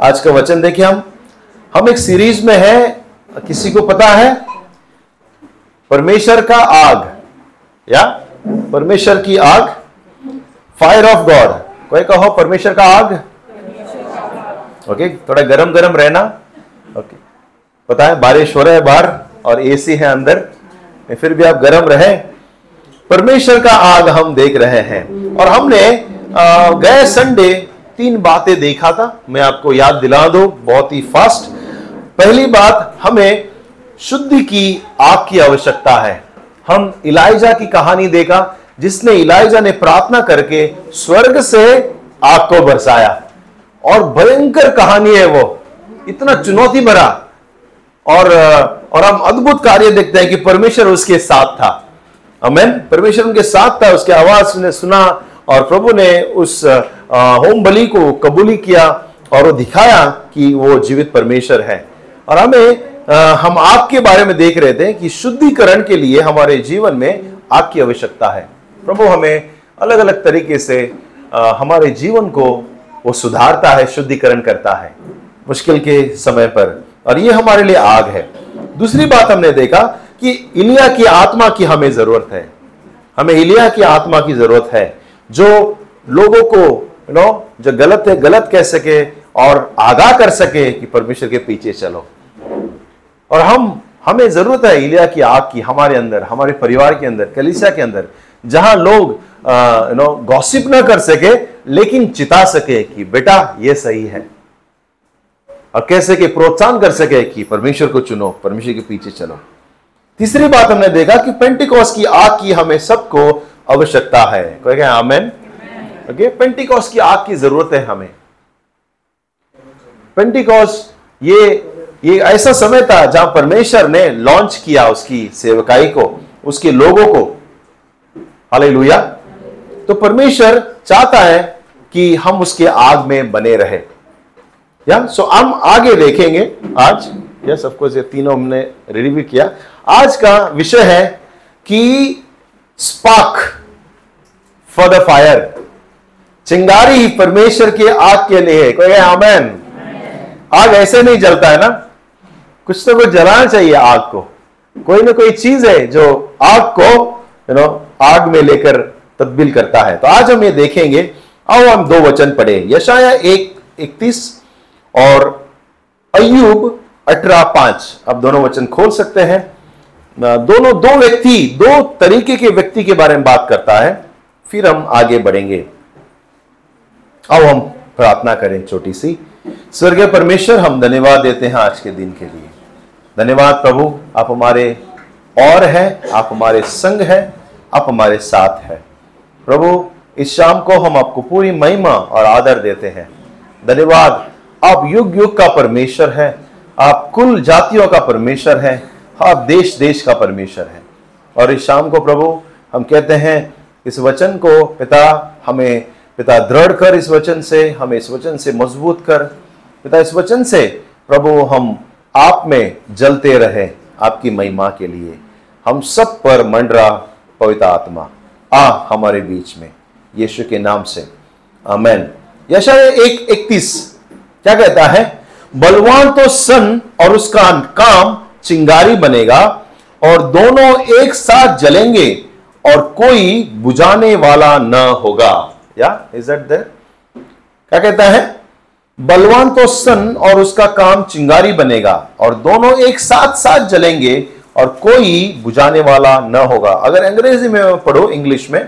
आज का वचन देखिए हम। हम एक सीरीज़ में है, किसी को पता है? परमेश्वर का आग। या? परमेश्वर की आग? फायर ऑफ़ गॉड कोई कहो परमेश्वर का आग? ओके थोड़ा गरम गरम रहना। ओके पता है, बारिश हो रहा है बाहर और एसी है अंदर। फिर भी आप गरम रहे। परमेश्वर का आग हम देख रहे हैं। और हमने गए संडे तीन बातें देखा था, मैं आपको याद दिला दो, बहुत ही फास्ट पहली बात, हमें शुद्धि की आग की आवश्यकता है। हम इलाइजा की कहानी देखा, जिसने इलाइजा ने प्रार्थना करके स्वर्ग से आग को बरसाया। और भयंकर कहानी है वो, इतना चुनौती भरा। और और हम अद्भुत कार्य देखते हैं कि परमेश्वर उसके साथ था। अमेन परमेश्वर उनके साथ था, उसके आवाज़ ने सुना, और प्रभु ने उस होम बलि को कबूली किया और वो दिखाया कि वो जीवित परमेश्वर है। और हमें हम आग के बारे में देख रहे थे कि शुद्धिकरण के लिए हमारे जीवन में आग की आवश्यकता है। प्रभु हमें अलग अलग तरीके से हमारे जीवन को वो सुधारता है, शुद्धिकरण करता है मुश्किल के समय पर। और ये हमारे लिए आग है। दूसरी बात हमने देखा कि इलिया की आत्मा की हमें ज़रूरत है। हमें इलिया की आत्मा की ज़रूरत है, जो लोगों को यू नो जो गलत है, गलत कह सके और आगाह कर सके कि परमेश्वर के पीछे चलो। और हम, हमें ज़रूरत है इलिया की आग की, हमारे अंदर, हमारे परिवार के अंदर, कलिसिया के अंदर, जहाँ लोग यू नो गॉसिप ना कर सके, लेकिन चिता सके कि बेटा, ये सही है। और कैसे कि प्रोत्साहन कर सके कि परमेश्वर को चुनो, परमेश्वर के पीछे चलो। तीसरी बात हमने देखा कि पेंटिकॉस की आग की हमें सबको आवश्यकता है। कोई कहे, आमेन ओके पेंटिकॉस की आग की ज़रूरत है हमें। पेंटिकॉस ये ये ऐसा समय था जहाँ परमेश्वर ने लॉन्च किया उसकी सेवकाई को, उसके लोगों को। हाले तो परमेश्वर चाहता है कि हम उसके आग में बने रहे। या सो हम आगे देखेंगे आज। यस ऑफ़ ये तीनों हमने रिव्यू किया। आज का विषय है कि स्पार्क फॉर द फायर चिंगारी परमेश्वर की आग के लिए कोई आमैन। आग ऐसे नहीं जलता है ना। कुछ तो कुछ जलाना चाहिए आग को। कोई ना कोई चीज़ है जो आग को यू नो आग में लेकर तब्दील करता है। तो आज हम ये देखेंगे। आओ हम दो वचन पढ़े। यशाया एक, इकतीस और अयुब अठारह, पाँच। अब दोनों वचन खोल सकते हैं। दोनों, दो व्यक्ति, दो तरीके के व्यक्ति के बारे में बात करता है। फिर हम आगे बढ़ेंगे। अब हम प्रार्थना करें छोटी सी। स्वर्गीय परमेश्वर, हम धन्यवाद देते हैं आज के दिन के लिए। धन्यवाद प्रभु, आप हमारे और है, आप हमारे संग है, आप हमारे साथ है। प्रभु, इस शाम को हम आपको पूरी महिमा और आदर देते हैं। धन्यवाद, आप युग युग का परमेश्वर है, आप कुल जातियों का परमेश्वर है, आप देश देश का परमेश्वर है। और इस शाम को प्रभु, हम कहते हैं, इस वचन को पिता हमें पिता दृढ़ कर इस वचन से, हमें इस वचन से मज़बूत कर। पिता, इस वचन से प्रभु, हम आप में जलते रहे आपकी महिमा के लिए। हम सब पर मंडरा पवित्र आत्मा आ हमारे बीच में। यीशु के नाम से। अमेन यशा एक इकतीस क्या कहता है? बलवान तो सन और उसका काम चिंगारी बनेगा और दोनों एक साथ जलेंगे और कोई बुझाने वाला न होगा। या इज़ दैट देयर क्या कहता है? बलवान तो सन और उसका काम चिंगारी बनेगा और दोनों एक साथ साथ जलेंगे और कोई बुझाने वाला न होगा। अगर अंग्रेज़ी में पढ़ो, इंग्लिश में,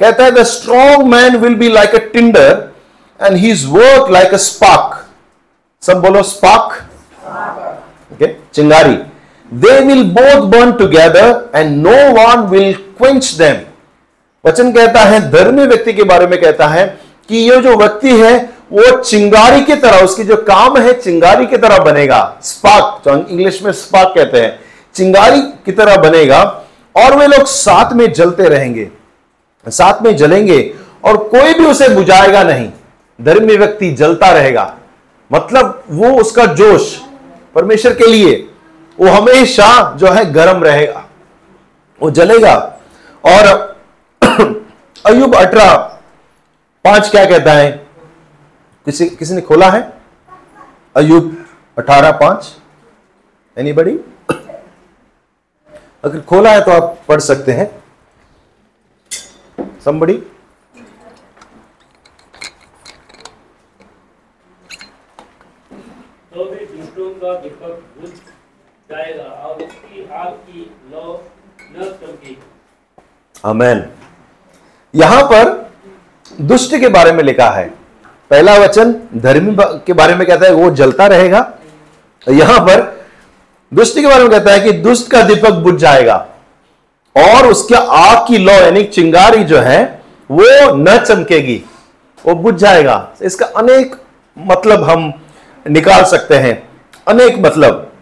कहता है the strong man will be like a tinder and his work like a spark सब बोलो स्पार्क ओके चिंगारी। They will both burn together and no one will quench them वचन कहता है, धर्मी व्यक्ति के बारे में कहता है कि ये जो व्यक्ति है, वो चिंगारी की तरह, उसकी जो काम है, चिंगारी की तरह बनेगा। स्पार्क, जो इंग्लिश में स्पार्क कहते हैं, चिंगारी की तरह बनेगा और वे लोग साथ में जलते रहेंगे। साथ में जलेंगे और कोई भी उसे बुझाएगा नहीं। धर्मी व्यक्ति जलता रहेगा। मतलब वो उसका जोश परमेश्वर के लिए, वो हमेशा जो है गर्म रहेगा। वो जलेगा और अयुब अठारह पाँच क्या कहता है? किसी किसी ने खोला है? अयुब अठारह पाँच। एनी बड़ी अगर खोला है तो आप पढ़ सकते हैं। Somebody? तो भी दुष्टों का दीपक बुझ जाएगा। और उसकी आग की लौ न यहाँ पर दुष्ट के बारे में लिखा है। पहला वचन, धर्मी के बारे में कहता है, वो जलता रहेगा। यहाँ पर दुष्ट के बारे में कहता है कि दुष्ट का दीपक बुझ जाएगा। और उसके आग की लौ, यानी चिंगारी जो है, वो न चमकेगी, वो बुझ जाएगा। इसका अनेक मतलब हम निकाल सकते हैं। अनेक मतलब।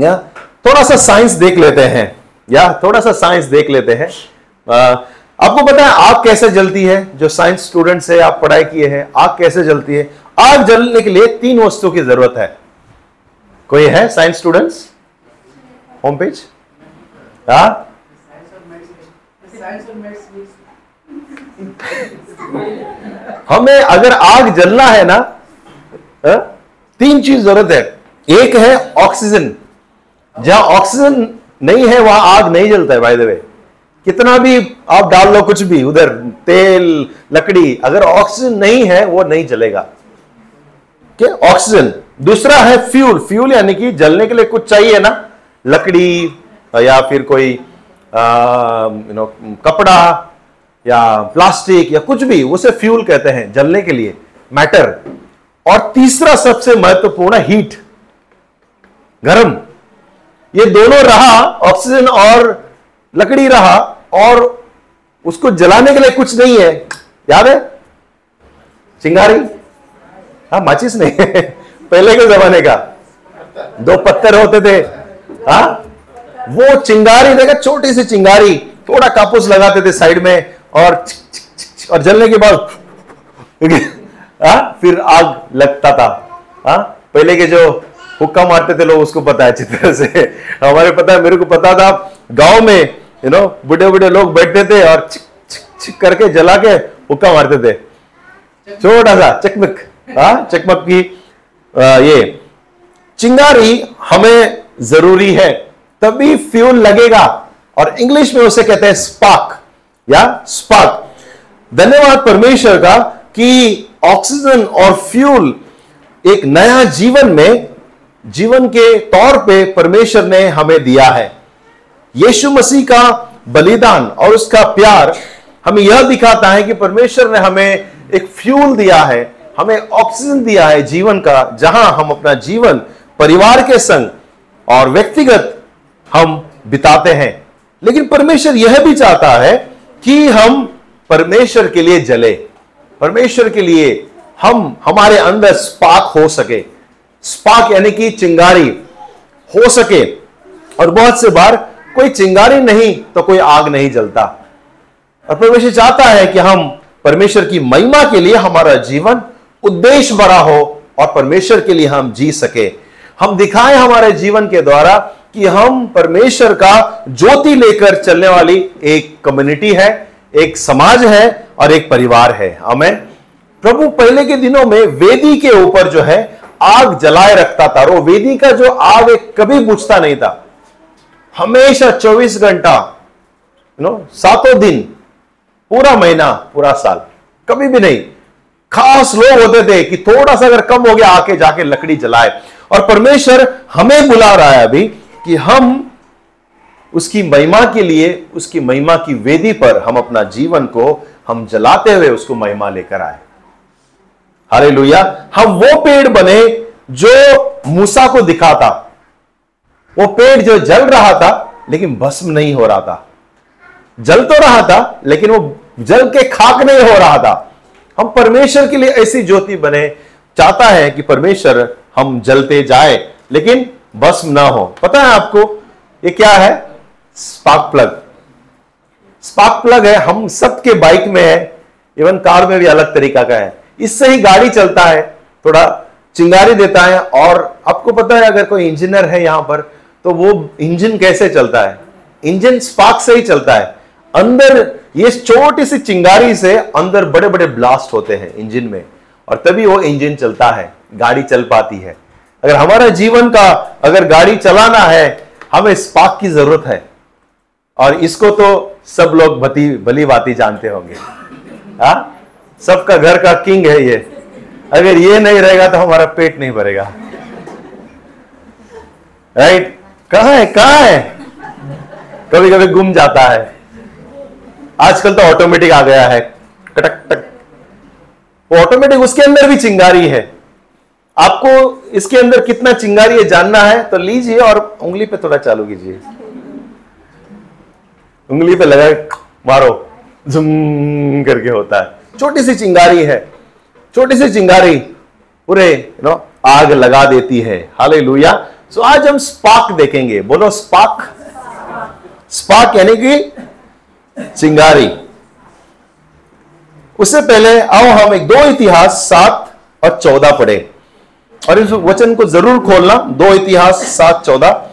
या थोड़ा सा साइंस देख लेते हैं। या थोड़ा सा साइंस देख लेते हैं। आपको पता है आग कैसे जलती है? जो साइंस स्टूडेंट से आप पढ़ाई किए हैं आग कैसे जलती है? आग जलने के लिए तीन वस्तुओं की ज़रूरत है। कोई है साइंस स्टूडेंट्स होम पेज हाँ? हमें अगर आग जलना है ना अ, तीन चीज़ ज़रूरत है। एक है ऑक्सीजन जहाँ ऑक्सीजन नहीं है वहाँ आग नहीं जलता है बाय द वे कितना भी आप डाल लो कुछ भी, उधर तेल, लकड़ी, अगर ऑक्सीजन नहीं है, वो नहीं जलेगा। ऑक्सीजन दूसरा है फ्यूल फ्यूल यानी कि जलने के लिए कुछ चाहिए ना, लकड़ी, या फिर कोई यू नो कपड़ा, या प्लास्टिक या कुछ भी, उसे फ्यूल कहते हैं, जलने के लिए मैटर और तीसरा सबसे महत्वपूर्ण हीट गर्म। ये दोनों रहा ऑक्सीजन और लकड़ी रहा और उसको जलाने के लिए कुछ नहीं है। याद है? चिंगारी? हाँ माचिस नहीं पहले के जमाने का। दो पत्थर होते थे। हाँ? वो चिंगारी, देखा, छोटी सी चिंगारी, थोड़ा कापूस लगाते थे साइड में और और जलने के बाद हाँ फिर आग लगता था। हाँ? पहले के जो हुक्का मारते थे लोग, उसको पता है अच्छी तरह से। हमारे पता है, मेरे को पता था, गाँव में यू नो बूढ़े बूढ़े लोग बैठते थे और छिक छिक छिक करके जला के हुक्का मारते थे। छोटा सा चकमक हाँ चकमक की आ, ये। चिंगारी हमें ज़रूरी है तभी फ्यूल लगेगा। और इंग्लिश में उसे कहते हैं स्पार्क या स्पार्क। धन्यवाद परमेश्वर का कि ऑक्सीजन और फ्यूल एक नया जीवन में जीवन के तौर पे परमेश्वर ने हमें दिया है। यीशु मसीह का बलिदान और उसका प्यार हमें यह दिखाता है कि परमेश्वर ने हमें एक फ्यूल दिया है, हमें ऑक्सीजन दिया है जीवन का, जहाँ हम अपना जीवन, परिवार के संग और व्यक्तिगत हम बिताते हैं। लेकिन परमेश्वर यह भी चाहता है कि हम परमेश्वर के लिए जले, परमेश्वर के लिए हम, हमारे अंदर स्पार्क हो सके, स्पार्क यानी कि चिंगारी हो सके। और बहुत से बार कोई चिंगारी नहीं तो कोई आग नहीं जलता। और परमेश्वर चाहता है कि हम परमेश्वर की महिमा के लिए हमारा जीवन उद्देश्य भरा हो और परमेश्वर के लिए हम जी सके। हम दिखाएँ हमारे जीवन के द्वारा कि हम परमेश्वर का ज्योति लेकर चलने वाली एक कम्युनिटी है, एक समाज है और एक परिवार है। हमें प्रभु पहले के दिनों में वेदी के ऊपर जो है आग जलाए रखता था। और वेदी का जो आग है कभी बुझता नहीं था। हमेशा 24 घंटा यू नो सातों दिन, पूरा महीना, पूरा साल, कभी भी नहीं। खास लोग होते थे कि थोड़ा सा अगर कम हो गया, आके जाके लकड़ी जलाए। और परमेश्वर हमें बुला रहा है अभी कि हम उसकी महिमा के लिए, उसकी महिमा की वेदी पर हम अपना जीवन को हम जलाते हुए उसको महिमा लेकर आए। हाले हम वो पेड़ बने जो मूसा को दिखा था। वो पेड़ जो जल रहा था, लेकिन भस्म नहीं हो रहा था। जल तो रहा था, लेकिन वो जल के खाक नहीं हो रहा था। हम परमेश्वर के लिए ऐसी ज्योति बने, चाहता है कि परमेश्वर हम जलते जाए, लेकिन भस्म ना हो। पता है आपको, ये क्या है? स्पार्क प्लग स्पार्क प्लग है, हम सबके बाइक में है इवन कार में भी अलग तरीका का है। इससे ही गाड़ी चलता है, थोड़ा चिंगारी देता है, और आपको पता है, अगर कोई इंजीनियर है यहाँ पर तो वो इंजन कैसे चलता है? इंजन स्पार्क से ही चलता है। अंदर ये छोटी सी चिंगारी से अंदर बड़े बड़े ब्लास्ट होते हैं इंजन में, और तभी वो इंजन चलता है, गाड़ी चल पाती है। अगर हमारा जीवन का, अगर गाड़ी चलाना है, हमें स्पार्क की ज़रूरत है। और इसको तो सब लोग भती भली बाती जानते होंगे। हा? सबका घर का किंग है ये। अगर ये नहीं रहेगा तो हमारा पेट नहीं भरेगा। राइट कहा है कहा है? कभी कभी गुम जाता है। आजकल तो ऑटोमेटिक आ गया है। कटक, टक। वो ऑटोमेटिक उसके अंदर भी चिंगारी है। आपको इसके अंदर कितना चिंगारी है जानना है तो लीजिए और उंगली पे थोड़ा चालू कीजिए। उंगली पे लगा मारो। जुम करके होता है। छोटी सी चिंगारी है। छोटी सी चिंगारी। पूरे नो आग लगा देती है। हाले सो आज हम स्पार्क देखेंगे। बोलो स्पार्क स्पार्क यानी कि चिंगारी। उससे पहले आओ हम एक दो इतिहास, सात और चौदह पढ़े। और इस वचन को ज़रूर खोलना। दो इतिहास, सात, चौदह।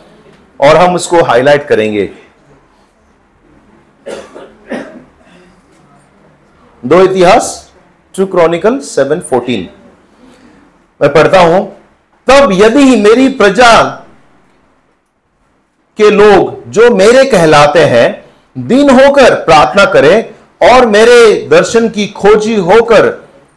और हम उसको हाईलाइट करेंगे। दो इतिहास टू क्रॉनिकल सेवन फोर्टीन मैं पढ़ता हूँ। तब यदि मेरी प्रजा के लोग जो मेरे कहलाते हैं, दिन होकर प्रार्थना करें और मेरे दर्शन की खोजी होकर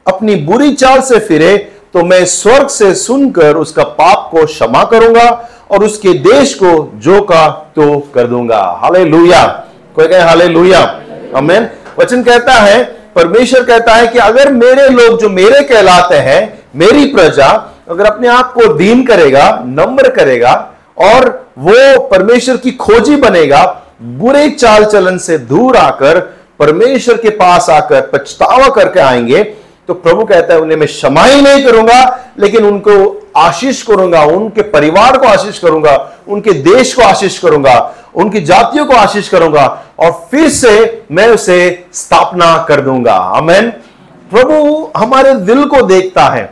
अपनी बुरी चाल से फिरे तो मैं स्वर्ग से सुनकर उसका पाप को क्षमा करूँगा और उसके देश को जो का तो कर दूँगा। हाले लुया कोई कहे हाले लुया अमेन वचन कहता है परमेश्वर कहता है कि अगर मेरे लोग जो मेरे कहलाते हैं, मेरी प्रजा, अगर अपने आप को दीन करेगा, नम्र करेगा, और वो परमेश्वर की खोजी बनेगा, बुरे चाल चलन से दूर आकर परमेश्वर के पास आकर पछतावा करके आएँगे तो प्रभु कहता है, उन्हें मैं क्षमा ही नहीं करूँगा, लेकिन उनको आशीष करूँगा, उनके परिवार को आशीष करूँगा, उनके देश को आशीष करूँगा, उनकी जातियों को आशीष करूँगा, और फिर से मैं उसे स्थापना कर दूँगा। अमेन प्रभु हमारे दिल को देखता है,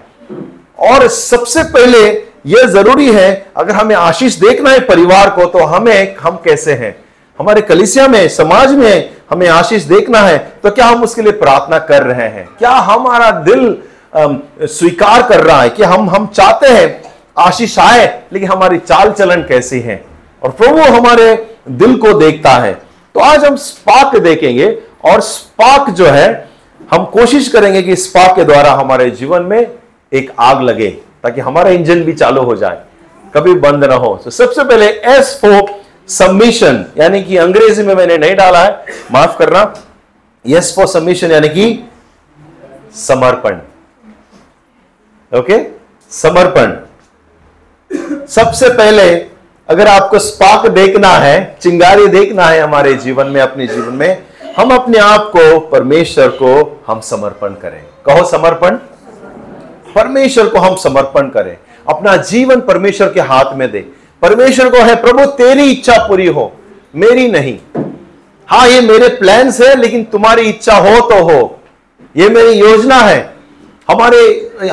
और सबसे पहले यह ज़रूरी है, अगर हमें आशीष देखना है परिवार को तो हमें, हम कैसे हैं? हमारे कलिसिया में, समाज में हमें आशीष देखना है तो क्या हम उसके लिए प्रार्थना कर रहे हैं? क्या हमारा दिल स्वीकार कर रहा है कि हम हम चाहते हैं आशीष आए, लेकिन हमारी चाल चलन कैसी है? और प्रभु हमारे दिल को देखता है। तो आज हम स्पाक देखेंगे, और स्पाक जो है, हम कोशिश करेंगे कि स्पाक के द्वारा हमारे जीवन में एक आग लगे, ताकि हमारा इंजन भी चालू हो जाए, कभी बंद ना हो। तो सबसे पहले एस फो सबमिशन यानी कि अंग्रेज़ी में मैंने नहीं डाला है, माफ़ करना यस फॉर सबमिशन यानी कि समर्पण। ओके समर्पण। सबसे पहले, अगर आपको स्पाक देखना है, चिंगारी देखना है हमारे जीवन में, अपने जीवन में, हम अपने आप को, परमेश्वर को हम समर्पण करें। कहो समर्पण। परमेश्वर को हम समर्पण करें। अपना जीवन परमेश्वर के हाथ में दे। परमेश्वर को है, प्रभु, तेरी इच्छा पूरी हो, मेरी नहीं। हाँ ये मेरे प्लान है, लेकिन तुम्हारी इच्छा हो तो हो। ये मेरी योजना है। हमारे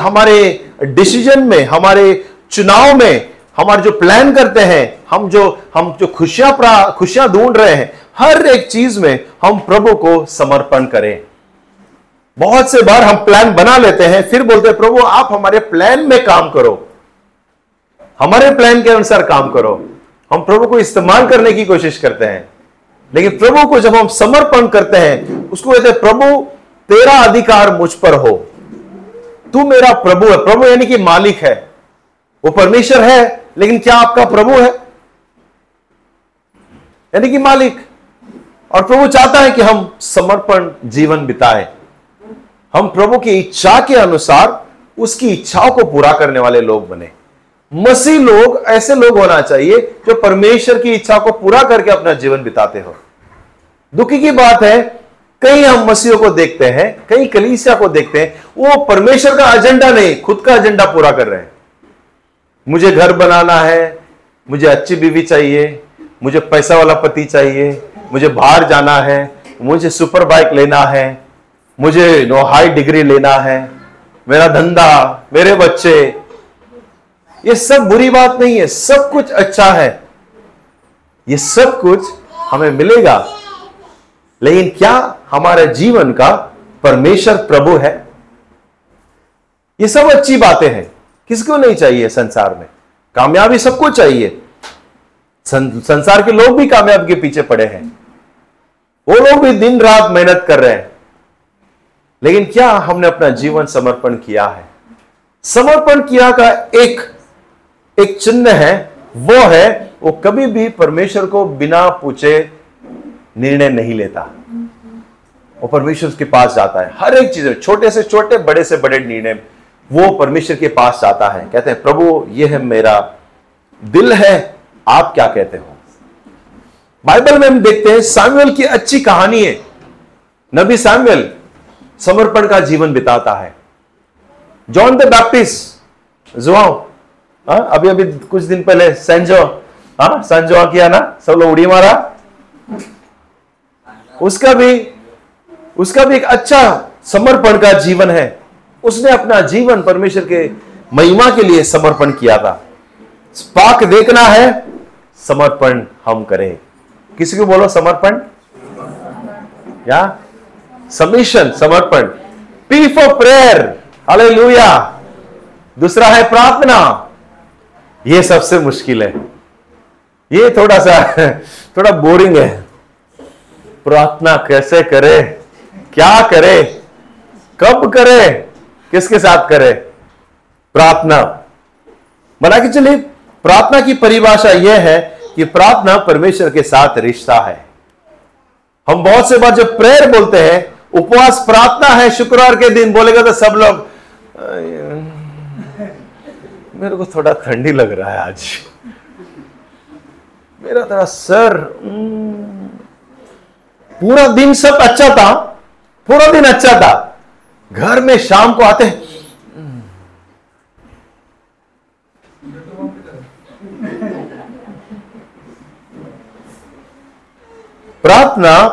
हमारे डिसीज़न में, हमारे चुनाव में, हमारे जो प्लान करते हैं, हम जो हम जो खुशियाँ खुशियाँ ढूंढ रहे हैं, हर एक चीज़ में हम प्रभु को समर्पण करें। बहुत से बार हम प्लान बना लेते हैं, फिर बोलते हैं, प्रभु, आप हमारे प्लान में काम करो। हमारे प्लान के अनुसार काम करो। हम प्रभु को इस्तेमाल करने की कोशिश करते हैं। लेकिन प्रभु को जब हम समर्पण करते हैं, उसको कहते हैं, प्रभु, तेरा अधिकार मुझ पर हो। तू मेरा प्रभु है। प्रभु यानी कि मालिक है। वो परमेश्वर है, लेकिन क्या आपका प्रभु है? यानी कि मालिक। और प्रभु चाहता है कि हम समर्पण जीवन बिताए। हम प्रभु की इच्छा के अनुसार उसकी इच्छाओं को पूरा करने वाले लोग बने। मसीह लोग, ऐसे लोग होना चाहिए जो परमेश्वर की इच्छा को पूरा करके अपना जीवन बिताते हो। दुखी की बात है कई हम मसीहों को देखते हैं कई कलीसिया को देखते हैं, वो परमेश्वर का एजेंडा नहीं, खुद का एजेंडा पूरा कर रहे हैं। मुझे घर बनाना है, मुझे अच्छी बीवी चाहिए, मुझे पैसा वाला पति चाहिए, मुझे बाहर जाना है, मुझे सुपर बाइक लेना है, मुझे नो हाई डिग्री लेना है, मेरा धंधा, मेरे बच्चे ये सब बुरी बात नहीं है सब कुछ अच्छा है। ये सब कुछ हमें मिलेगा। लेकिन क्या हमारे जीवन का परमेश्वर प्रभु है? ये सब अच्छी बातें हैं। किसको नहीं चाहिए संसार में? कामयाबी सबको चाहिए। सं, संसार के लोग भी कामयाब के पीछे पड़े हैं। वो लोग भी दिन रात मेहनत कर रहे हैं। लेकिन क्या हमने अपना जीवन समर्पण किया है? समर्पण किया का एक एक चिन्ह है, वो है, वो कभी भी परमेश्वर को बिना पूछे निर्णय नहीं लेता। वो परमेश्वर के पास जाता है। हर एक चीज़ में, छोटे से छोटे, बड़े से बड़े निर्णय, वो परमेश्वर के पास जाता है। कहते हैं, प्रभु, ये है मेरा दिल है, आप क्या कहते हो? बाइबल में हम देखते हैं सैमुअल की अच्छी कहानी है। नबी सैमुअल समर्पण का जीवन बिताता है। जॉन द बैप्टिस्ट जुआओ हाँ अभी अभी कुछ दिन पहले सेंजो हाँ संजो किया ना? सब लोग उड़ी मारा। उसका भी उसका भी एक अच्छा समर्पण का जीवन है। उसने अपना जीवन परमेश्वर के महिमा के लिए समर्पण किया था। पाक देखना है, समर्पण हम करें। किसी को बोलो समर्पण? या? सबमिशन समर्पण। पी फॉर प्रेयर हालेलुया दूसरा है प्रार्थना। ये सबसे मुश्किल है। ये थोड़ा सा, थोड़ा बोरिंग है। प्रार्थना कैसे करे? क्या करे? कब करे? किसके साथ करे? प्रार्थना। बना के चलिए, प्रार्थना की परिभाषा यह है कि प्रार्थना परमेश्वर के साथ रिश्ता है। हम बहुत से बार जब प्रेयर बोलते हैं, उपवास प्रार्थना है शुक्रवार के दिन, बोलेगा तो सब लोग मेरे को थोड़ा ठंडी लग रहा है आज। मेरा थोड़ा सर पूरा दिन सब अच्छा था, पूरा दिन अच्छा था। घर में शाम को आते प्रार्थना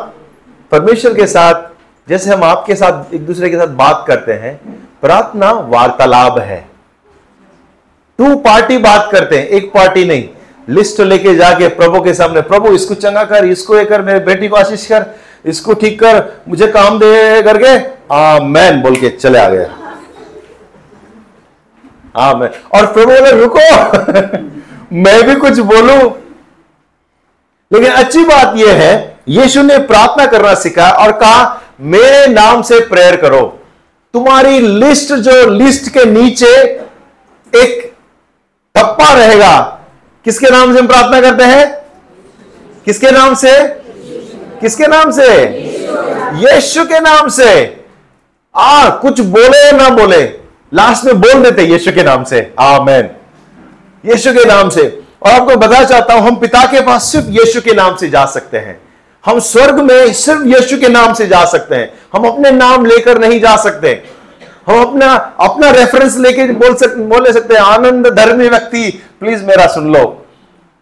परमेश्वर के साथ, जैसे हम आपके साथ, एक दूसरे के साथ बात करते हैं, प्रार्थना वार्तालाप है। टू पार्टी बात करते हैं, एक पार्टी नहीं। लिस्ट लेके जाके प्रभु के सामने, प्रभु, इसको चंगा कर, इसको ये कर, मेरे बेटी को आशीष कर, इसको ठीक कर, मुझे काम दे करके आ मैन बोल के चले आ गया हाँ मैं और प्रभु बोले, रुको, मैं भी कुछ बोलू। लेकिन अच्छी बात यह है, यीशु ने प्रार्थना करना सिखाया और कहा, मेरे नाम से प्रेयर करो। तुम्हारी लिस्ट जो लिस्ट के नीचे एक टप्पा रहेगा। किसके नाम से हम प्रार्थना करते हैं? किसके नाम से? किसके नाम से? यीशु के नाम से। आ, कुछ बोले ना बोले? लास्ट में बोल देते यीशु के नाम से। आमेन यीशु के नाम से। और आपको बताना चाहता हूँ, हम पिता के पास सिर्फ़ यीशु के नाम से जा सकते हैं। हम स्वर्ग में सिर्फ़ यीशु के नाम से जा सकते हैं। हम अपने नाम लेकर नहीं जा सकते। हम अपना अपना रेफरेंस लेके बोल सक, बोले सकते हैं, आनंद धर्मी व्यक्ति प्लीज़ मेरा सुन लो।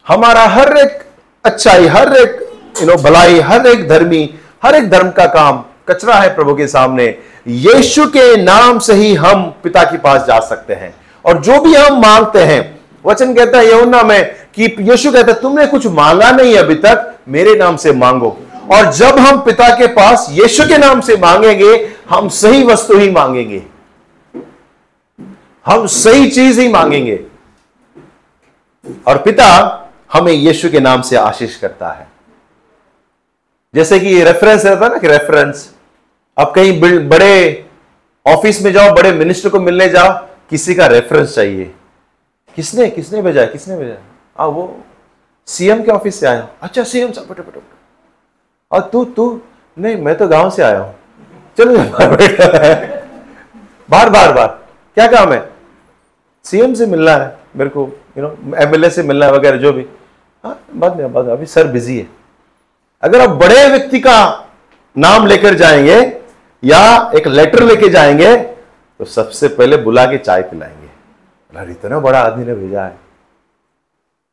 हमारा हर एक अच्छाई, हर एक यू नो भलाई, हर एक धर्मी, हर एक धर्म का काम कचरा है प्रभु के सामने। यीशु के नाम से ही हम पिता के पास जा सकते हैं। और जो भी हम मांगते हैं, वचन कहता है यमुना में कि यीशु कहता है, तुमने कुछ मांगा नहीं अभी तक, मेरे नाम से मांगो। और जब हम पिता के पास यीशु के नाम से मांगेंगे, हम सही वस्तु ही मांगेंगे। हम सही चीज़ ही मांगेंगे। और पिता हमें यीशु के नाम से आशीष करता है। जैसे कि रेफरेंस रहता ना कि रेफरेंस अब कहीं बड़े ऑफ़िस में जाओ, बड़े मिनिस्टर को मिलने जाओ, किसी का रेफरेंस चाहिए। किसने किसने भेजा किसने भेजा आ, वो सीएम के ऑफ़िस से आया। अच्छा सीएम साहब बटे बटे और तू तू, नहीं, मैं तो गाँव से आया हूँ। चलो बार बार बार क्या काम है? सीएम से मिलना है, मेरे को यू नो एमएलए से मिलना है वगैरह, जो भी। हाँ बाद में बाद अभी सर बिज़ी है। अगर आप बड़े व्यक्ति का नाम लेकर जाएँगे या एक लेटर लेके जाएँगे तो सबसे पहले बुला के चाय पिलाएँगे। अरे, इतना बड़ा आदमी ने भेजा है।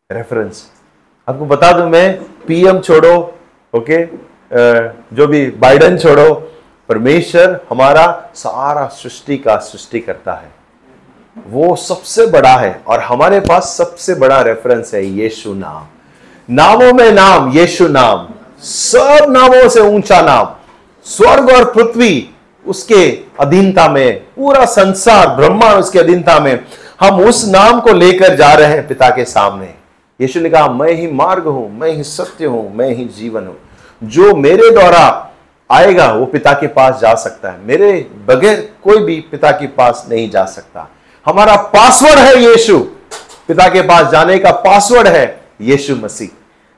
रेफरेंस आपको बता दूँ मैं पीएम छोड़ो ओके जो भी बाइडन छोड़ो, परमेश्वर हमारा सारा सृष्टि का सृष्टि करता है। वो सबसे बड़ा है और हमारे पास सबसे बड़ा रेफरेंस है यीशु नाम। नामों में नाम, यीशु नाम। सब नामों से ऊँचा नाम। स्वर्ग और पृथ्वी उसके अधीनता में, पूरा संसार, ब्रह्मांड उसके अधीनता में। हम उस नाम को लेकर जा रहे हैं पिता के सामने। यीशु ने कहा, मैं ही मार्ग हूँ, मैं ही सत्य हूँ, मैं ही जीवन हूँ। जो मेरे द्वारा आएगा, वो पिता के पास जा सकता है। मेरे बगैर कोई भी पिता के पास नहीं जा सकता। हमारा पासवर्ड है यीशु। पिता के पास जाने का पासवर्ड है यीशु मसीह।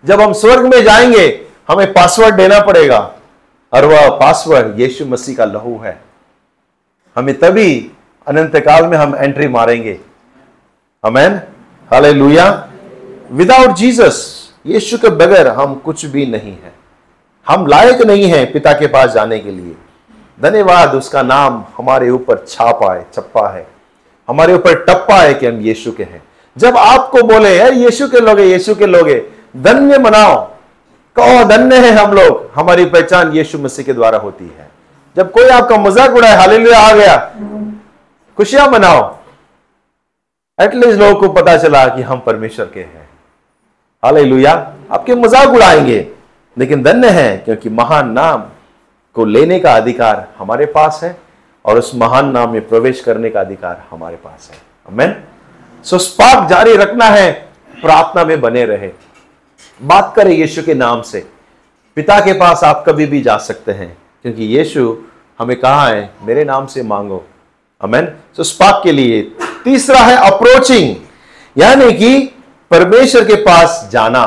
जब हम स्वर्ग में जाएँगे, हमें पासवर्ड देना पड़ेगा। और वह पासवर्ड यीशु मसीह का लहू है। हमें तभी अनंत काल में हम एंट्री मारेंगे। Amen hallelujah. Without Jesus Yeshu के बगैर हम कुछ भी नहीं है। हम लायक नहीं है पिता के पास जाने के लिए। धन्यवाद, उसका नाम हमारे ऊपर छापा है छप्पा है। हमारे ऊपर टप्पा है कि हम यीशु के हैं। जब आपको बोले, यार, यीशु के लोगे यीशु के लोगे धन्य मनाओ। कहो, धन्य है हम लोग। हमारी पहचान यीशु मसीह के द्वारा होती है। जब कोई आपका मज़ाक उड़ाए, हालेलुया, आ गया। खुशियाँ मनाओ। एटलीस्ट लोगों को पता चला कि हम परमेश्वर के हैं। हालेलुया। आपके मज़ाक उड़ाएँगे, लेकिन धन्य है, क्योंकि महान नाम को लेने का अधिकार हमारे पास है। और उस महान नाम में प्रवेश करने का अधिकार हमारे पास है। अमेन सो स्पार्क जारी रखना है, प्रार्थना में बने रहे। बात करें यीशु के नाम से। पिता के पास आप कभी भी जा सकते हैं, क्योंकि यीशु हमें कहा है, मेरे नाम से मांगो। अमेन सो स्पार्क के लिए। तीसरा है अप्रोचिंग यानी कि परमेश्वर के पास जाना।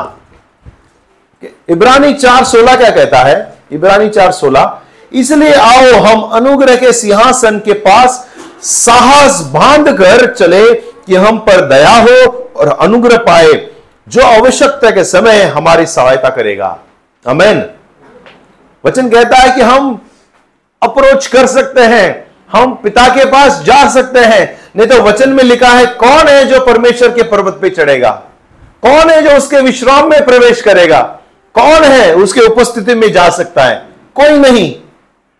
इब्रानी चार सोलह क्या कहता है? इब्रानी चार सोलह इसलिए आओ हम अनुग्रह के सिंहासन के पास साहस बाँध कर चले कि हम पर दया हो और अनुग्रह पाए, जो आवश्यकता के समय हमारी सहायता करेगा। अमेन वचन कहता है कि हम अप्रोच कर सकते हैं, हम पिता के पास जा सकते हैं, नहीं तो वचन में लिखा है, कौन है जो परमेश्वर के पर्वत पे चढ़ेगा? कौन है जो उसके विश्राम में प्रवेश करेगा? कौन है उसके उपस्थिति में जा सकता है? कोई नहीं।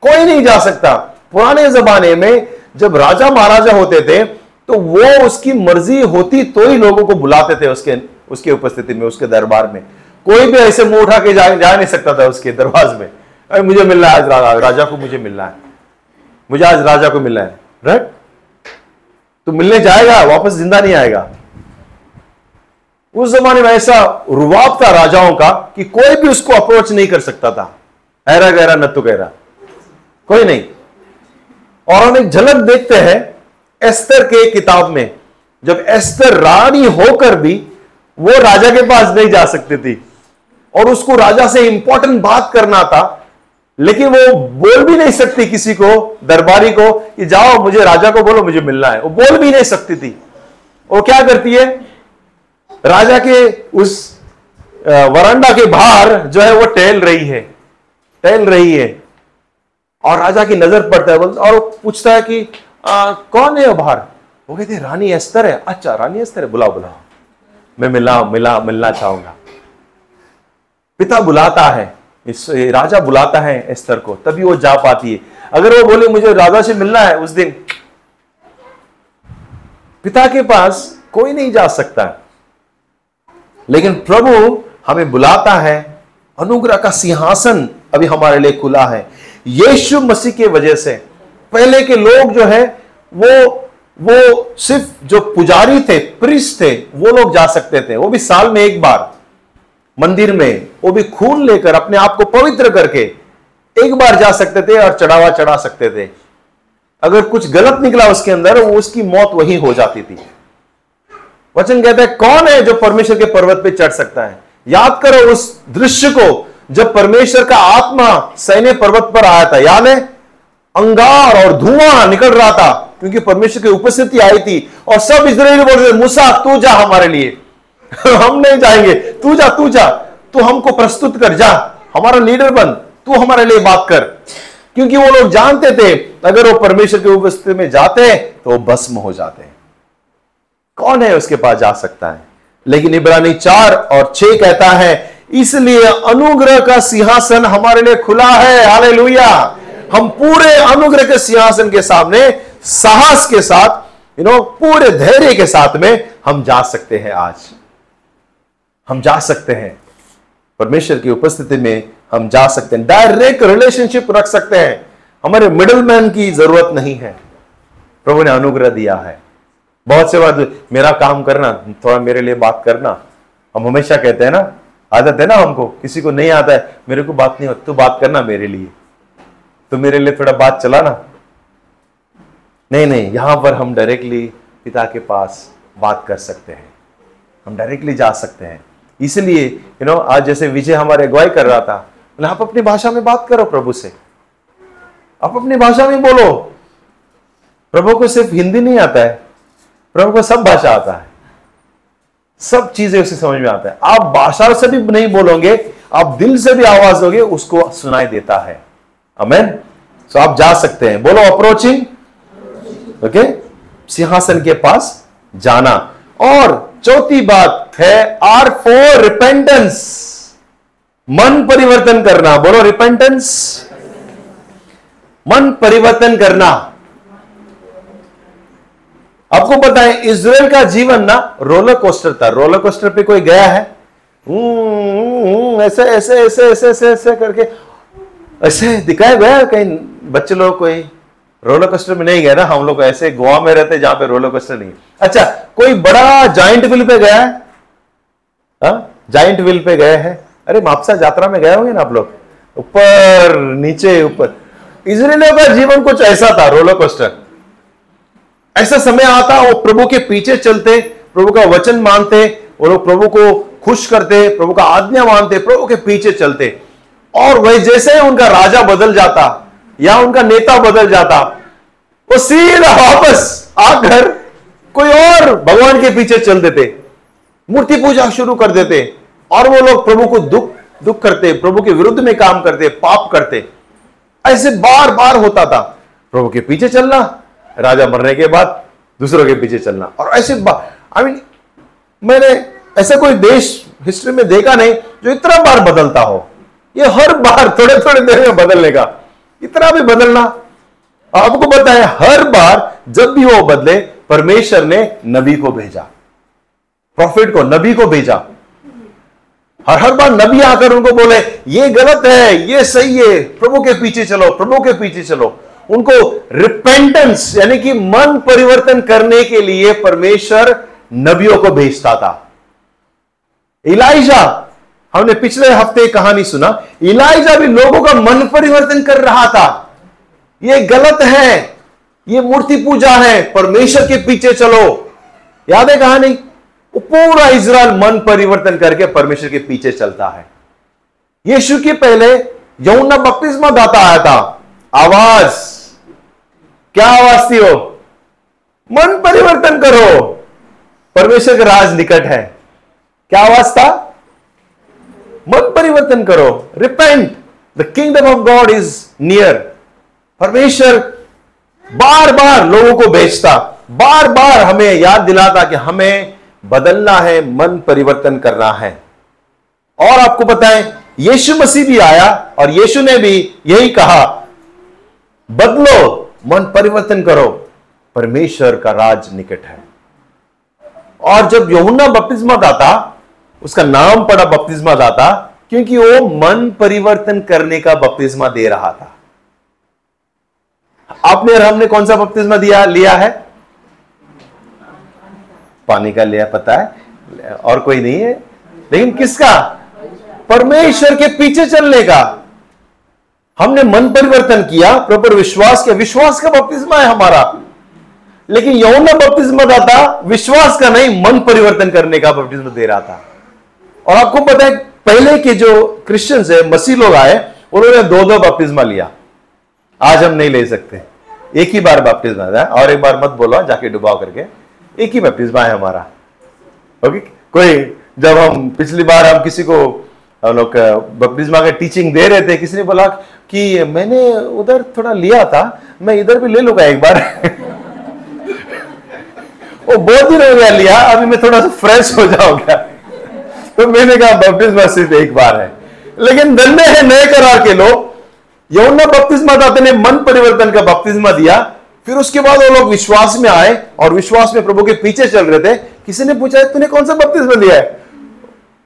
कोई नहीं जा सकता। पुराने जमाने में जब राजा महाराजा होते थे तो वो उसकी मर्ज़ी होती तो ही लोगों को बुलाते थे उसके उसकी उपस्थिति में उसके दरबार में। कोई भी ऐसे मुँह उठा के जा, जा नहीं सकता था उसके दरवाज में। अरे मुझे मिलना है आज रा, राजा को मुझे मिलना है। मुझे आज राजा को मिलना है। राइट तो मिलने जाएगा वापस ज़िंदा नहीं आएगा। उस जमाने में ऐसा रुवाब था राजाओं का कि कोई भी उसको अप्रोच नहीं कर सकता था। ऐरा गहरा नत्तु गहरा कोई नहीं। और हम एक झलक देखते हैं एस्तर के किताब में, जब एस्तर रानी होकर भी वो राजा के पास नहीं जा सकती थी और उसको राजा से इंपॉर्टेंट बात करना था, लेकिन वो बोल भी नहीं सकती किसी को, दरबारी को कि जाओ, मुझे राजा को बोलो, मुझे मिलना है। वो बोल भी नहीं सकती थी। वो क्या करती है? राजा के उस वरांडा के बाहर जो है वो टहल रही है, टहल रही है। और राजा की नज़र पड़ता है और पूछता है कि आ, कौन है बाहर? वो कहते रानी अस्तर है। अच्छा रानी अस्तर है बुलाओ बुलाओ। मैं मिला मिला मिलना चाहूँगा। पिता बुलाता है इस राजा बुलाता है एस्तर को तभी वो जा पाती है। अगर वो बोले मुझे राजा से मिलना है उस दिन पिता के पास कोई नहीं जा सकता। लेकिन प्रभु हमें बुलाता है अनुग्रह का सिंहासन अभी हमारे लिए खुला है। यीशु मसीह के वजह से। पहले के लोग जो है, वो वो सिर्फ़ जो पुजारी थे प्रिस थे, वो लोग जा सकते थे। वो भी साल में एक बार, मंदिर में, वो भी खून लेकर अपने आप को पवित्र करके एक बार जा सकते थे और चढ़ावा चढ़ा सकते थे। अगर कुछ गलत निकला उसके अंदर, वो उसकी मौत वही हो जाती थी। वचन कहता है, कौन है जो परमेश्वर के पर्वत पे चढ़ सकता है? याद करो उस दृश्य को जब परमेश्वर का आत्मा सैन्य पर्वत पर आया था, याद है? अंगार और धुआँ निकल रहा था, क्योंकि परमेश्वर की उपस्थिति आई थी और सब इसराइली बोल रहे मूसा, तू जा हमारे लिए। हम नहीं जाएँगे। तू जा तू जा। तू हमको प्रस्तुत कर, जा। हमारा लीडर बन। तू हमारे लिए बात कर। क्योंकि वो लोग जानते थे, अगर वो परमेश्वर की उपस्थिति में जाते हैं तो वो भस्म हो जाते। हैं कौन है उसके पास जा सकता है? लेकिन इब्रानी चार और छह कहता है इसलिए अनुग्रह का सिंहासन हमारे लिए खुला है। हाले हम पूरे अनुग्रह के सिंहासन के सामने, साहस के साथ यू नो पूरे धैर्य के साथ में हम जा सकते हैं आज। हम जा सकते हैं। परमेश्वर की उपस्थिति में हम जा सकते हैं। डायरेक्ट रिलेशनशिप रख सकते हैं। हमारे मिडल मैन की ज़रूरत नहीं है। प्रभु ने अनुग्रह दिया है। बहुत से बार मेरा काम करना, थोड़ा मेरे लिए बात करना। हम हमेशा कहते हैं ना आदत है ना हमको। किसी को नहीं आता है, मेरे को बात नहीं होती, तू बात करना मेरे लिए। तो मेरे लिए थोड़ा बात चला ना नहीं नहीं, यहाँ पर हम डायरेक्टली पिता के पास बात कर सकते हैं। हम डायरेक्टली जा सकते हैं। इसलिए यू नो आज जैसे विजय हमारे अगुवाई कर रहा था आप अपनी भाषा में बात करो प्रभु से। आप अपनी भाषा में बोलो। प्रभु को सिर्फ़ हिंदी नहीं आता है, प्रभु को सब भाषा आता है। सब चीज़ें उसे समझ में आता है। आप भाषा से भी नहीं बोलोगे, आप दिल से भी आवाज़ दोगे, उसको सुनाई देता है। अमेन सो आप जा सकते हैं। बोलो अप्रोचिंग ओके सिंहासन के पास जाना। और चौथी बात है, आर फोर रिपेंटेंस मन परिवर्तन करना। बोलो रिपेंटेंस मन परिवर्तन करना। आपको पता है इसराइल का जीवन ना रोलर कोस्टर था। रोलर कोस्टर पे कोई गया है? ऐसे ऐसे ऐसे ऐसे ऐसे ऐसे करके। ऐसे दिखाया गया कहीं बच्चे लोग कोई? रोलर कोस्टर में नहीं गया ना? हम लोग ऐसे गोवा में रहते जहाँ पे रोलर कोस्टर नहीं अच्छा कोई बड़ा जाइंट व्हील पे गया है? जाइंट व्हील पे गए हैं? अरे मापसा यात्रा में गए होंगे ना आप लोग? ऊपर, नीचे, ऊपर। इसराइलियों का जीवन कुछ ऐसा था रोलर कोस्टर ऐसा समय आता वो प्रभु के पीछे चलते, प्रभु का वचन मानते, वो लोग प्रभु को खुश करते, प्रभु का आज्ञा मानते, प्रभु के पीछे चलते। और वही जैसे उनका राजा बदल जाता, या उनका नेता बदल जाता, वो सीधा वापस आकर कोई और भगवान के पीछे चल देते, मूर्ति पूजा शुरू कर देते, और वो लोग प्रभु को दुख दुख करते, प्रभु के विरुद्ध में काम करते, पाप करते। ऐसे बार बार होता था, प्रभु के पीछे चलना राजा मरने के बाद दूसरों के पीछे चलना। और ऐसे आई मीन मैंने ऐसा कोई देश हिस्ट्री में देखा नहीं जो इतना बार बदलता हो। ये हर बार थोड़े थोड़े देर में बदलने का। इतना भी बदलना। आपको पता है, हर बार जब भी वो बदले, परमेश्वर ने नबी को भेजा। प्रॉफिट को, नबी को भेजा। हर हर बार नबी आकर उनको बोले, ये गलत है, ये सही है, प्रभु के पीछे चलो, प्रभु के पीछे चलो। उनको रिपेंटेंस यानी कि मन परिवर्तन करने के लिए परमेश्वर नबियों को भेजता था। इलाइजा हमने पिछले हफ़्ते कहानी सुना इलाइजा भी लोगों का मन परिवर्तन कर रहा था। ये गलत है, ये मूर्ति पूजा है, परमेश्वर के पीछे चलो। याद है कहानी? वो पूरा इज़राइल मन परिवर्तन करके परमेश्वर के पीछे चलता है। यीशु के पहले यमुना बपतिस्मा दाता आया था। आवाज़। क्या आवाज़ थी वो? मन परिवर्तन करो। परमेश्वर का राज निकट है। क्या आवाज़ था? मन परिवर्तन करो। Repent the kingdom of God is near परमेश्वर बार बार लोगों को भेजता। बार बार हमें याद दिलाता कि हमें बदलना है, मन परिवर्तन करना है। और आपको पता है, यीशु मसीह भी आया और यीशु ने भी यही कहा बदलो, मन परिवर्तन करो। परमेश्वर का राज निकट है। और जब यमुना बपतिस्मा दाता, उसका नाम पड़ा बपतिस्मा दाता, क्योंकि वो मन परिवर्तन करने का बपतिस्मा दे रहा था। आपने और हमने कौन सा बपतिस्मा दिया, लिया है? पानी का लिया, पता है? और कोई नहीं है। लेकिन किसका? परमेश्वर के पीछे चलने का। हमने मन परिवर्तन किया प्रॉपर विश्वास किया, विश्वास का बपतिस्मा है हमारा। लेकिन यौन बपतिस्मा दाता विश्वास का नहीं, मन परिवर्तन करने का बपतिस्मा दे रहा था। और आपको पता है, पहले के जो क्रिश्चियंस है, मसीह लोग आए, उन्होंने दो दो बपतिस्मा लिया। आज हम नहीं ले सकते। एक ही बार बपतिस्मा है और एक बार मत बोलो, जाके डुबाओ करके। एक ही बपतिस्मा है हमारा। ओके? कोई, जब हम, पिछली बार हम किसी को, हम लोग बपतिस्मा का टीचिंग दे रहे थे, किसी ने बोला कि मैंने उधर थोड़ा लिया था, मैं इधर भी ले लूँगा एक बार। वो बहुत दिन हो गया लिया, अभी मैं थोड़ा सा फ्रेश हो जाऊँगा। तो मैंने कहा, बपतिस्मा सिर्फ़ एक बार है। लेकिन धन्य है, नए करार के लोग। यमुना बपतिस्मा दाते ने मन परिवर्तन का बपतिस्मा दिया। फिर उसके बाद वो लोग विश्वास में आए और विश्वास में प्रभु के पीछे चल रहे थे। किसी ने पूछा, तूने कौन सा बपतिस्मा लिया है?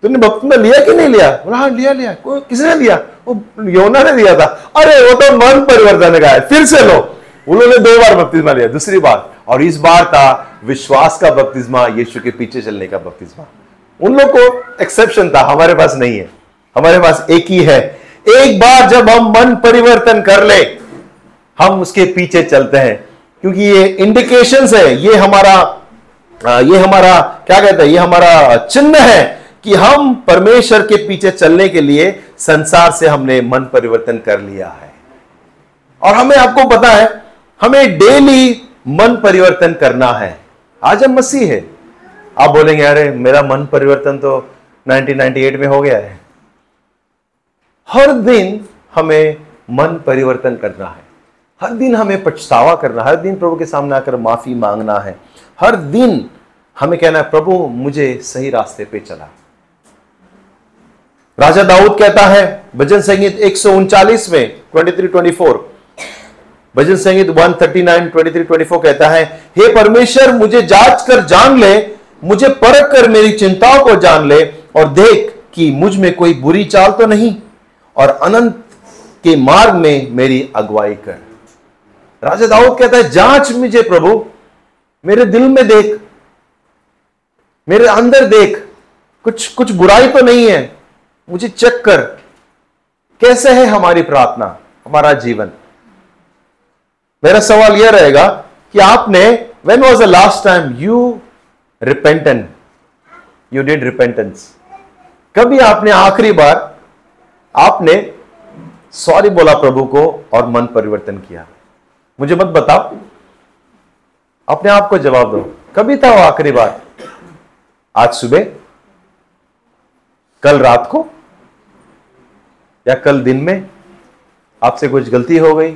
तूने बपतिस्मा लिया कि नहीं लिया? बोला हाँ लिया लिया। किसने लिया? वो योना ने लिया था। अरे, वो तो मन परिवर्तन का है। फिर से लो। उन्होंने दो बार बपतिस्मा लिया, दूसरी बार। और इस बार था विश्वास का बपतिस्मा, यीशु के पीछे चलने का बपतिस्मा। उन लोग को एक्सेप्शन था, हमारे पास नहीं है। हमारे पास एक ही है। एक बार जब हम मन परिवर्तन कर ले, हम उसके पीछे चलते हैं। क्योंकि ये इंडिकेशन है, ये हमारा ये हमारा, क्या कहते हैं, ये हमारा चिन्ह है। कि हम परमेश्वर के पीछे चलने के लिए संसार से हमने मन परिवर्तन कर लिया है। और हमें आपको पता है, हमें डेली मन परिवर्तन करना है। आज हम मसीह है। आप बोलेंगे, अरे, मेरा मन परिवर्तन तो 1998 में हो गया है। हर दिन हमें मन परिवर्तन करना है। हर दिन हमें पछतावा करना हर दिन प्रभु के सामने आकर माफ़ी मांगना है। हर दिन हमें कहना है, प्रभु, मुझे सही रास्ते पे चला। राजा दाऊद कहता है, भजन संगीत एक में 23 24 भजन संगीत 139 23 24 कहता है, हे परमेश्वर, मुझे जाँच कर जान ले, मुझे परख कर मेरी चिंताओं को जान ले, और देख कि मुझमें कोई बुरी चाल तो नहीं, और अनंत के मार्ग में मेरी अगुवाई कर। राजा दाऊद कहता है, जाँच मुझे प्रभु, मेरे दिल में देख, मेरे अंदर देख, कुछ कुछ बुराई तो नहीं है मुझे चेक कर, कैसे है हमारी प्रार्थना, हमारा जीवन? मेरा सवाल यह रहेगा कि आपने when was the last time you repented you did repentance कभी आपने आखिरी बार, आपने सॉरी बोला प्रभु को और मन परिवर्तन किया? मुझे मत बताओ। अपने आप को जवाब दो। कभी था वो आखिरी बार? आज सुबह? कल रात को? या कल दिन में आपसे कुछ गलती हो गई,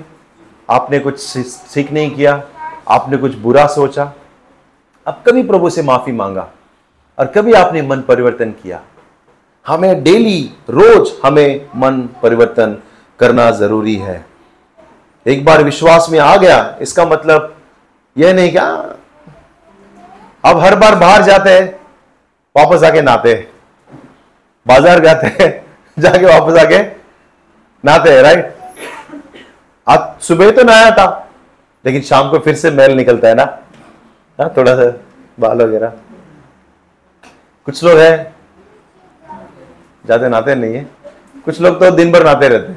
आपने कुछ सीख नहीं किया, आपने कुछ बुरा सोचा अब कभी प्रभु से माफ़ी मांगा और कभी आपने मन परिवर्तन किया। हमें डेली, रोज हमें मन परिवर्तन करना ज़रूरी है। एक बार विश्वास में आ गया, इसका मतलब यह नहीं क्या अब हर बार बाहर जाते हैं, वापस आके नहाते बाज़ार जाते हैं जाके वापस आके नहाते हैं राइट आज सुबह तो नहाया था, लेकिन शाम को फिर से मैल निकलता है ना? हा? थोड़ा सा बाल वगैरह। कुछ लोग है जाते नहाते नहीं है। कुछ लोग तो दिन भर नहाते रहते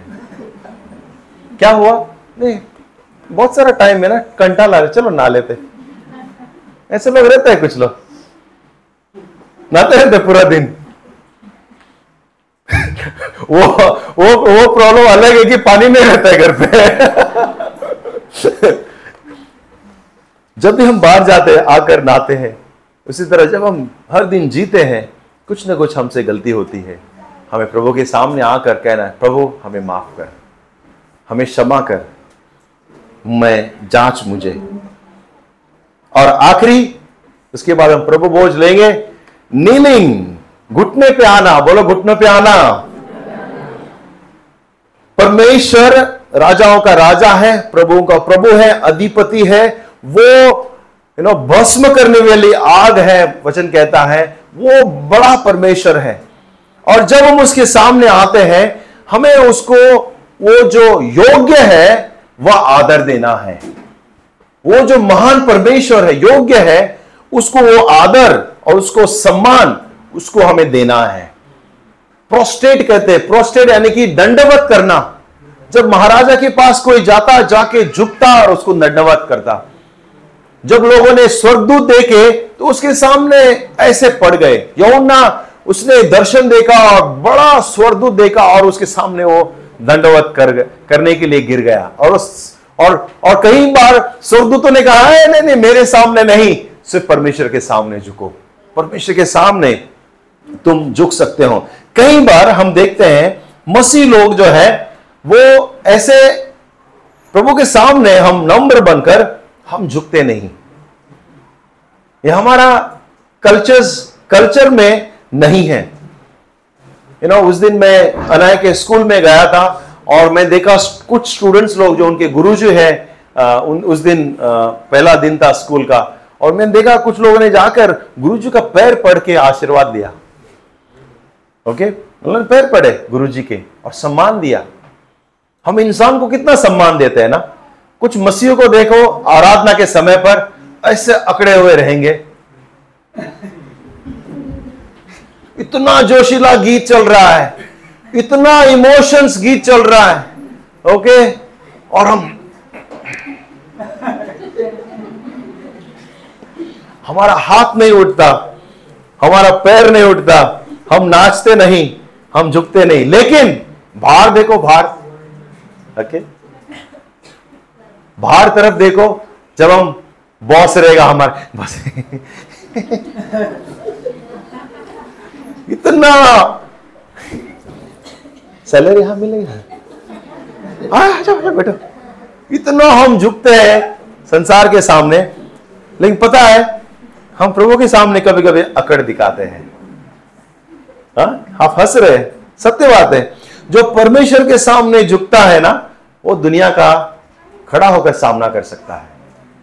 क्या हुआ? नहीं, बहुत सारा टाइम है ना, कंटा ला रहे, चलो नहा लेते। ऐसे लोग रहते हैं कुछ लोग। नहाते रहते पूरा दिन। वो वो वो प्रॉब्लम अलग है कि पानी नहीं रहता है घर पे। जब भी हम बाहर जाते हैं, आकर नहाते हैं, उसी तरह जब हम हर दिन जीते हैं, कुछ ना कुछ हमसे गलती होती है। हमें प्रभु के सामने आकर कहना है, प्रभु, हमें माफ़ कर। हमें क्षमा कर। मैं जाँच मुझे। और आखिरी, उसके बाद हम प्रभु बोझ लेंगे नीलिंग घुटने पे आना, बोलो घुटने पे आना। परमेश्वर राजाओं का राजा है, प्रभुओं का प्रभु है, अधिपति है, वो यू नो भस्म करने वाली आग है, वचन कहता है, वो बड़ा परमेश्वर है। और जब हम उसके सामने आते हैं, हमें उसको, वो जो योग्य है, वह आदर देना है। वो जो महान परमेश्वर है, योग्य है, उसको वो आदर और उसको सम्मान उसको हमें देना है। प्रोस्टेट कहते हैं। प्रोस्टेट यानी कि दंडवत करना। जब महाराजा के पास कोई जाता, जाके झुकता और उसको दंडवत करता। जब लोगों ने स्वर्गदूत देखे तो उसके सामने ऐसे पड़ गए। यौना उसने दर्शन देखा और बड़ा स्वर्गदूत देखा और उसके सामने वो दंडवत कर करने के लिए गिर गया। और उस, और और कई बार स्वर्गदूतों ने कहा है नहीं नहीं, मेरे सामने नहीं। सिर्फ़ परमेश्वर के सामने झुको। परमेश्वर के सामने तुम झुक सकते हो। कई बार हम देखते हैं मसीह लोग जो है वो ऐसे प्रभु के सामने हम नम्र बनकर हम झुकते नहीं। ये हमारा कल्चर्स कल्चर में नहीं है। यू you नो know, उस दिन मैं अनाय के स्कूल में गया था और मैं देखा कुछ स्टूडेंट्स लोग जो उनके गुरु जो है उन उस दिन आ, पहला दिन था स्कूल का। और मैंने देखा कुछ लोगों ने जाकर गुरु जी का पैर पढ़ के आशीर्वाद दिया ओके उन्होंने पैर पड़े गुरु जी के और सम्मान दिया। हम इंसान को कितना सम्मान देते हैं ना? कुछ मसीह को देखो, आराधना के समय पर ऐसे अकड़े हुए रहेंगे। इतना जोशीला गीत चल रहा है। इतना इमोशंस गीत चल रहा है। ओके और हम हमारा हाथ नहीं उठता, हमारा पैर नहीं उठता। हम नाचते नहीं, हम झुकते नहीं, लेकिन बाहर देखो, बाहर। ओके बाहर तरफ़ देखो, जब हम बॉस रहेगा हमारे बस। इतना। सैलरी यहाँ मिलेगा जाओ बैठो। इतना हम झुकते हैं संसार के सामने। लेकिन पता है, हम प्रभु के सामने कभी कभी अकड़ दिखाते हैं। हाँ आप हंस रहे सत्य बात है। जो परमेश्वर के सामने झुकता है ना, वो दुनिया का खड़ा होकर सामना कर सकता है।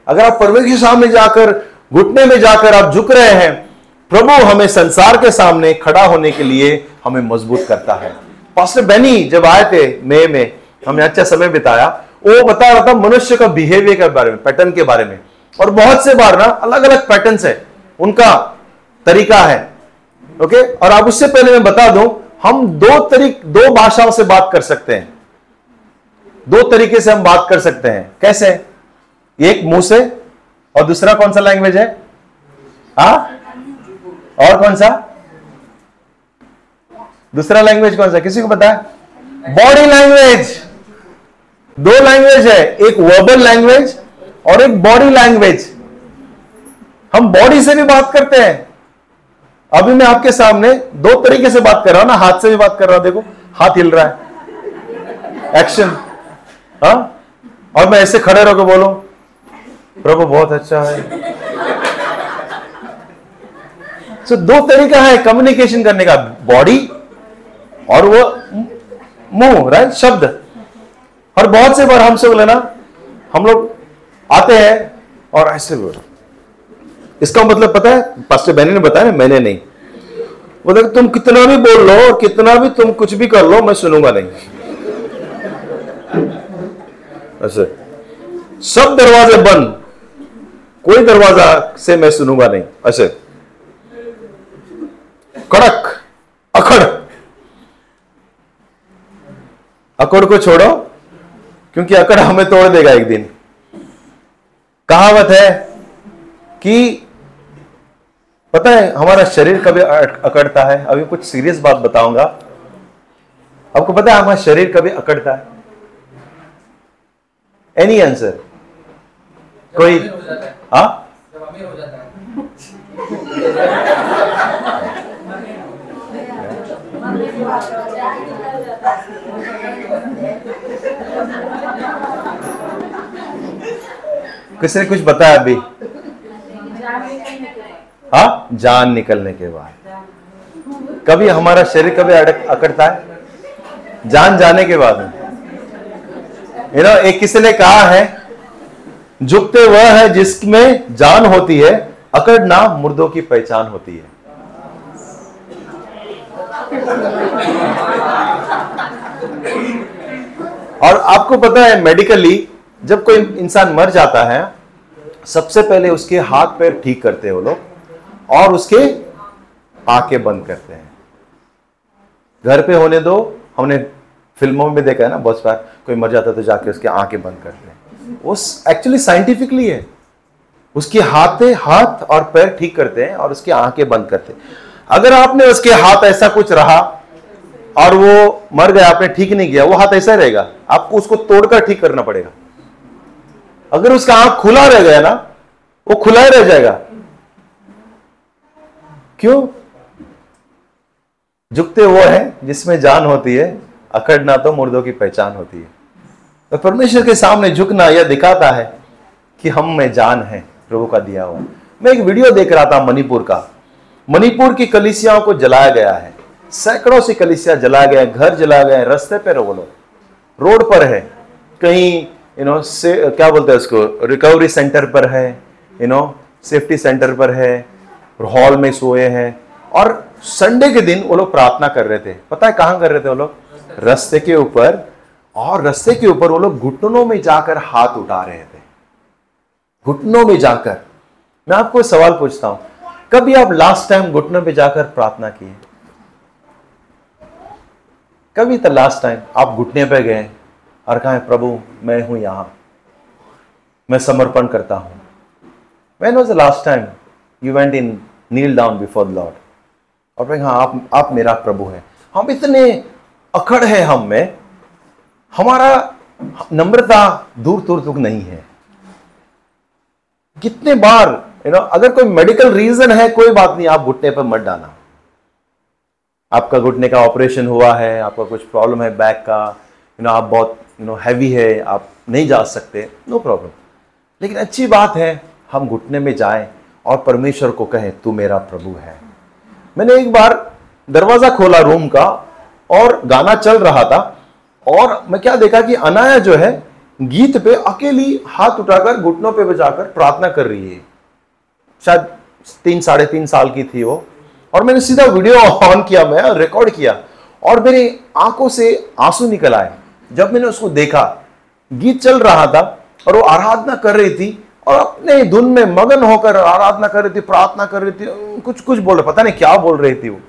अगर आप परमेश्वर के सामने जाकर, घुटने में जाकर आप झुक रहे हैं, प्रभु हमें संसार के सामने खड़ा होने के लिए हमें मज़बूत करता है। पास्टर बेनी जब आए थे मई में, हमने अच्छा समय बिताया, वो बता रहा था मनुष्य का बिहेवियर के बारे में, पैटर्न के बारे में। और बहुत से बार ना अलग अलग पैटर्न है। उनका तरीका है। ओके और अब उससे पहले मैं बता दूँ, हम दो तरीक, दो भाषाओं से बात कर सकते हैं। दो तरीके से हम बात कर सकते हैं। कैसे? एक मुँह से, और दूसरा कौन सा लैंग्वेज है? हा? और कौन सा? दूसरा लैंग्वेज कौन सा? किसी को है? बॉडी लैंग्वेज दो लैंग्वेज है, एक वर्बल लैंग्वेज और एक बॉडी लैंग्वेज हम बॉडी से भी बात करते हैं। अभी मैं आपके सामने दो तरीके से बात कर रहा हूँ ना हाथ से भी बात कर रहा हूँ देखो हाथ हिल रहा है। एक्शन हाँ? और मैं ऐसे खड़े रहो बोलो प्रभु बहुत अच्छा है। So, दो तरीका है कम्युनिकेशन करने का बॉडी और वो मुँह राइट शब्द। और बहुत से बार हमसे बोले ना हम लोग आते हैं और ऐसे बोलो। इसका मतलब पता है? पास्टर बहनी ने बताया ना मैंने नहीं। बोले, तुम कितना भी बोल लो, कितना भी तुम कुछ भी कर लो, मैं सुनूँगा नहीं। ऐसे सब दरवाजे बंद। कोई दरवाज़ा से मैं सुनूँगा नहीं। ऐसे कड़क अखड़ अकड़ को छोड़ो, क्योंकि अकड़ हमें तोड़ देगा एक दिन। कहावत है कि पता है हमारा शरीर कभी अकड़ता है? अभी कुछ सीरियस बात बताऊँगा। आपको पता है हमारा शरीर कभी अकड़ता है? एनी आंसर कोई हाँ किसी ने कुछ बताया अभी? हाँ जान निकलने के बाद। कभी हमारा शरीर कभी अड़क अकड़ता है? जान जाने के बाद। यू नो एक किसी ने कहा है झुकते वह है जिसमें जान होती है, अकड़ना मुर्दों की पहचान होती है। और आपको पता है मेडिकली जब कोई इंसान मर जाता है, सबसे पहले उसके हाथ पैर ठीक करते हैं लोग। और उसके आँखें बंद करते हैं। घर पे होने दो, हमने फ़िल्मों में देखा है ना, बहुत बार कोई मर जाता तो जाके उसके आँखें बंद करते हैं। वो एक्चुअली साइंटिफिकली है। उसके हाथे हाथ और पैर ठीक करते हैं और उसकी आँखें बंद करते हैं। अगर आपने उसके हाथ ऐसा कुछ रहा और वो मर गया, आपने ठीक नहीं किया, वो हाथ ऐसा रहेगा। आपको उसको तोड़कर ठीक करना पड़ेगा। अगर उसका आँख खुला रह गया ना, वो खुला ही रह जाएगा। क्यों? झुकते वो है जिसमें जान होती है अकड़ना तो मुर्दों की पहचान होती है। तो परमेश्वर के सामने झुकना यह दिखाता है कि हम में जान है, प्रभु का दिया हुआ। मैं एक वीडियो देख रहा था मणिपुर का। मणिपुर की कलिसियाओं को जलाया गया है। सैकड़ों सी कलिसिया जलाया गया, घर जलाया गया, रास्ते पे वो लोग। रोड पर है। कहीं यू नो से, क्या बोलते हैं उसको? रिकवरी सेंटर पर है यू नो सेफ्टी सेंटर पर है। हॉल में सोए हैं। और संडे के दिन वो लोग प्रार्थना कर रहे थे। पता है कहाँ कर रहे थे वो लोग? रस्ते के ऊपर। और रस्ते के ऊपर वो लोग घुटनों में जाकर हाथ उठा रहे थे। घुटनों में जाकर। मैं आपको सवाल पूछता हूँ। कभी आप लास्ट टाइम घुटनों पे जाकर प्रार्थना किए कभी तो लास्ट टाइम आप घुटने पे गए और कहा प्रभु, मैं हूँ यहाँ। मैं समर्पण करता हूँ। When was the last time went in, kneel down before the Lord? और भाई हाँ आप आप मेरा प्रभु हैं। हम इतने अखड़ है हम में। हमारा नम्रता दूर दूर तक नहीं है। कितने बार यू नो अगर कोई मेडिकल रीजन है कोई बात नहीं आप घुटने पर मत डालना। आपका घुटने का ऑपरेशन हुआ है आपका कुछ प्रॉब्लम है बैक का यू नो आप बहुत यू नो हैवी है आप नहीं जा सकते नो प्रॉब्लम लेकिन अच्छी बात है हम घुटने में जाएँ। और परमेश्वर को कहें, तू मेरा प्रभु है। मैंने एक बार दरवाज़ा खोला रूम का और गाना चल रहा था और मैं क्या देखा कि अनाया जो है, गीत पे अकेली हाथ उठाकर, घुटनों पे बजाकर प्रार्थना कर रही है। शायद तीन, साढ़े तीन साल की थी वो। और मैंने सीधा वीडियो ऑन किया, मैं रिकॉर्ड किया और मेरी आँखों से आँसू निकल आए। जब मैंने उसको देखा, गीत चल रहा था और वो आराधना कर रही थी और अपने ही धुन में मगन होकर आराधना कर रही थी, प्रार्थना कर रही थी, कुछ कुछ बोल रहे, पता नहीं क्या बोल रही थी वो।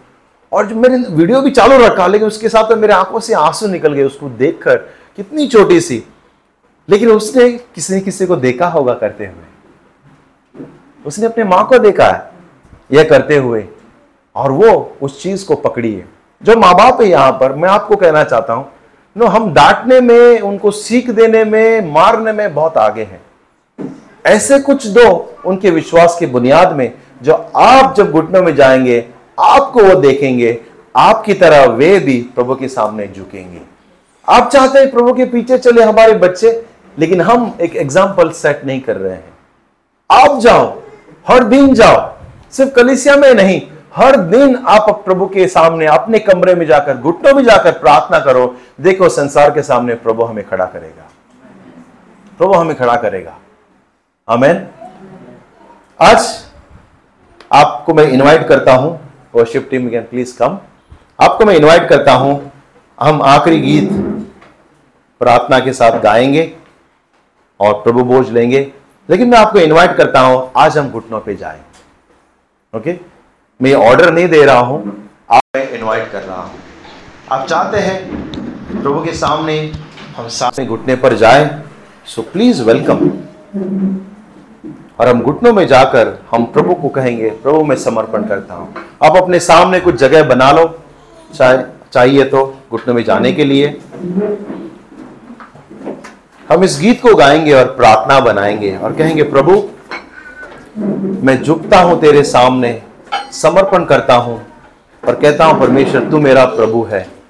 और जो मैंने वीडियो भी चालू रखा, लेकिन उसके साथ तो मेरे आँखों से आँसू निकल गए उसको देखकर, कितनी छोटी सी। लेकिन उसने किसी किसी को देखा होगा करते हुए। उसने अपने माँ को देखा है, यह करते हुए। और वो उस चीज़ को पकड़ी है जो माँ बाप है यहाँ पर, मैं आपको कहना चाहता हूँ, नो, हम डांटने में, उनको सीख देने में, मारने में बहुत आगे हैं। ऐसे कुछ दो उनके विश्वास की बुनियाद में जो आप जब घुटनों में जाएँगे, आपको वो देखेंगे, आपकी तरह वे भी प्रभु के सामने झुकेंगे। आप चाहते हैं प्रभु के पीछे चले हमारे बच्चे, लेकिन हम एक एग्ज़ाम्पल सेट नहीं कर रहे हैं। आप जाओ, हर दिन जाओ, सिर्फ़ कलिसिया में नहीं, हर दिन आप प्रभु के सामने, अपने कमरे में जाकर, घुटनों में जाकर प्रार्थना करो, देखो संसार के सामने प्रभु हमें खड़ा करेगा। प्रभु हमें खड़ा करेगा। अमेन आज आपको मैं इनवाइट करता हूँ worship team can please come आपको मैं इनवाइट करता हूँ, हम आखिरी गीत प्रार्थना के साथ गाएँगे और प्रभु बोझ लेंगे। लेकिन मैं आपको इनवाइट करता हूँ, आज हम घुटनों पे जाएँ। ओके मैं ऑर्डर नहीं दे रहा हूँ, आप मैं इनवाइट कर रहा हूँ। आप चाहते हैं, प्रभु के सामने हम सामने घुटने पर जाएँ सो प्लीज़ वेलकम और हम घुटनों में जाकर हम प्रभु को कहेंगे, प्रभु, मैं समर्पण करता हूँ। आप अपने सामने कुछ जगह बना लो, चाहे, चाहिए तो घुटनों में जाने के लिए। हम इस गीत को गाएँगे और प्रार्थना बनाएँगे और कहेंगे, प्रभु, मैं झुकता हूँ तेरे सामने, समर्पण करता हूँ और कहता हूँ, परमेश्वर, तू मेरा प्रभु है।